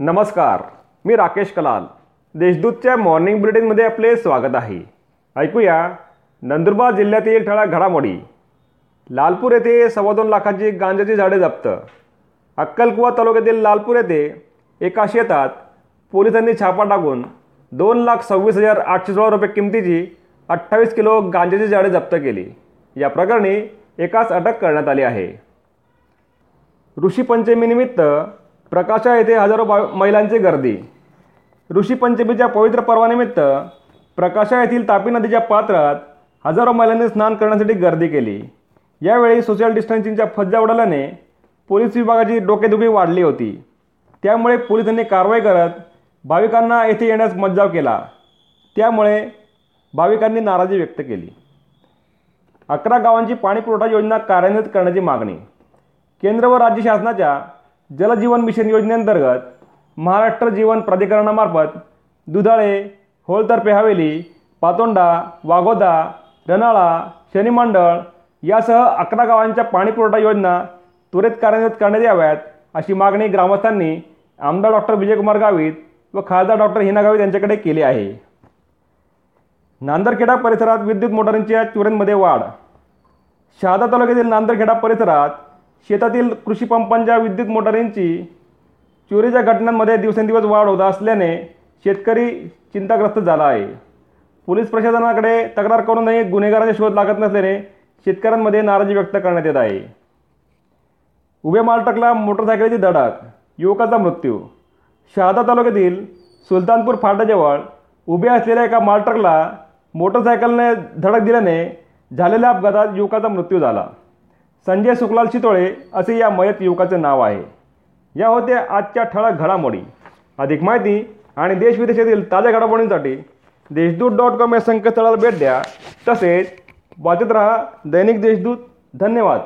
नमस्कार मी राकेश कलाल. देशदूतच्या मॉर्निंग बुलेटिनमध्ये आपले स्वागत आहे. ऐकूया नंदुरबार जिल्ह्यातील ठळा घडामोडी. लालपूर येथे सव्वा दोन लाखांची गांजाची झाडे जप्त. अक्कलकुवा तालुक्यातील लालपूर येथे एका शेतात पोलिसांनी छापा टाकून दोन लाख सव्वीस हजार आठशे सोळा रुपये किमतीची अठ्ठावीस किलो गांजाची झाडे जप्त केली. या प्रकरणी एकास अटक करण्यात आली आहे. ऋषीपंचमीनिमित्त प्रकाशा येथे हजारो बा महिलांची गर्दी. ऋषीपंचमीच्या पवित्र पर्वानिमित्त प्रकाशा येथील तापी नदीच्या पात्रात हजारो महिलांनी स्नान करण्यासाठी गर्दी केली. यावेळी सोशल डिस्टन्सिंगच्या फज्जा उडाल्याने पोलीस विभागाची डोकेदुखी वाढली होती. त्यामुळे पोलिसांनी कारवाई करत भाविकांना येथे येण्यास मज्जाव केला. त्यामुळे भाविकांनी नाराजी व्यक्त केली. अकरा गावांची पाणीपुरवठा योजना कार्यान्वित करण्याची मागणी. केंद्र व राज्य शासनाच्या जलजीवन मिशन योजनेअंतर्गत महाराष्ट्र जीवन प्राधिकरणामार्फत दुधाळे होळतर्फे हवेली पातोंडा वाघोदा रनाळा शनिमंडळ यासह अकरा गावांच्या पाणीपुरवठा योजना त्वरित कार्यान्वित करण्यात याव्यात अशी मागणी ग्रामस्थांनी आमदार डॉक्टर विजयकुमार गावित व खासदार डॉक्टर हिना गावित यांच्याकडे केली आहे. नांदरखेडा परिसरात विद्युत मोटारींच्या चुऱ्यांमध्ये वाढ. शहादा तालुक्यातील नांदरखेडा परिसरात शेतातील कृषी पंपांच्या विद्युत मोटारींची चोरीच्या घटनांमध्ये दिवसेंदिवस वाढ होत असल्याने शेतकरी चिंताग्रस्त झाला आहे. पोलीस प्रशासनाकडे तक्रार करूनही गुन्हेगारांचा शोध लागत नसल्याने शेतकऱ्यांमध्ये नाराजी व्यक्त करण्यात येत आहे. उभ्या मालटकला मोटरसायकलीची धडक युवकाचा मृत्यू. शहादा तालुक्यातील सुलतानपूर फाटाजवळ उभ्या असलेल्या एका मालट्रकला मोटरसायकलने धडक दिल्याने झालेल्या अपघातात युवकाचा मृत्यू झाला. संजय सुखलाल चितोळे असे या मयत युवकाचे नाव आहे. या होत्या आजच्या ठळक घडामोडी. अधिक माहिती आणि देशविदेशातील ताज्या घडामोडींसाठी देशदूत डॉट कॉम या संकेतस्थळाला भेट द्या. तसेच वाचत रहा दैनिक देशदूत. धन्यवाद.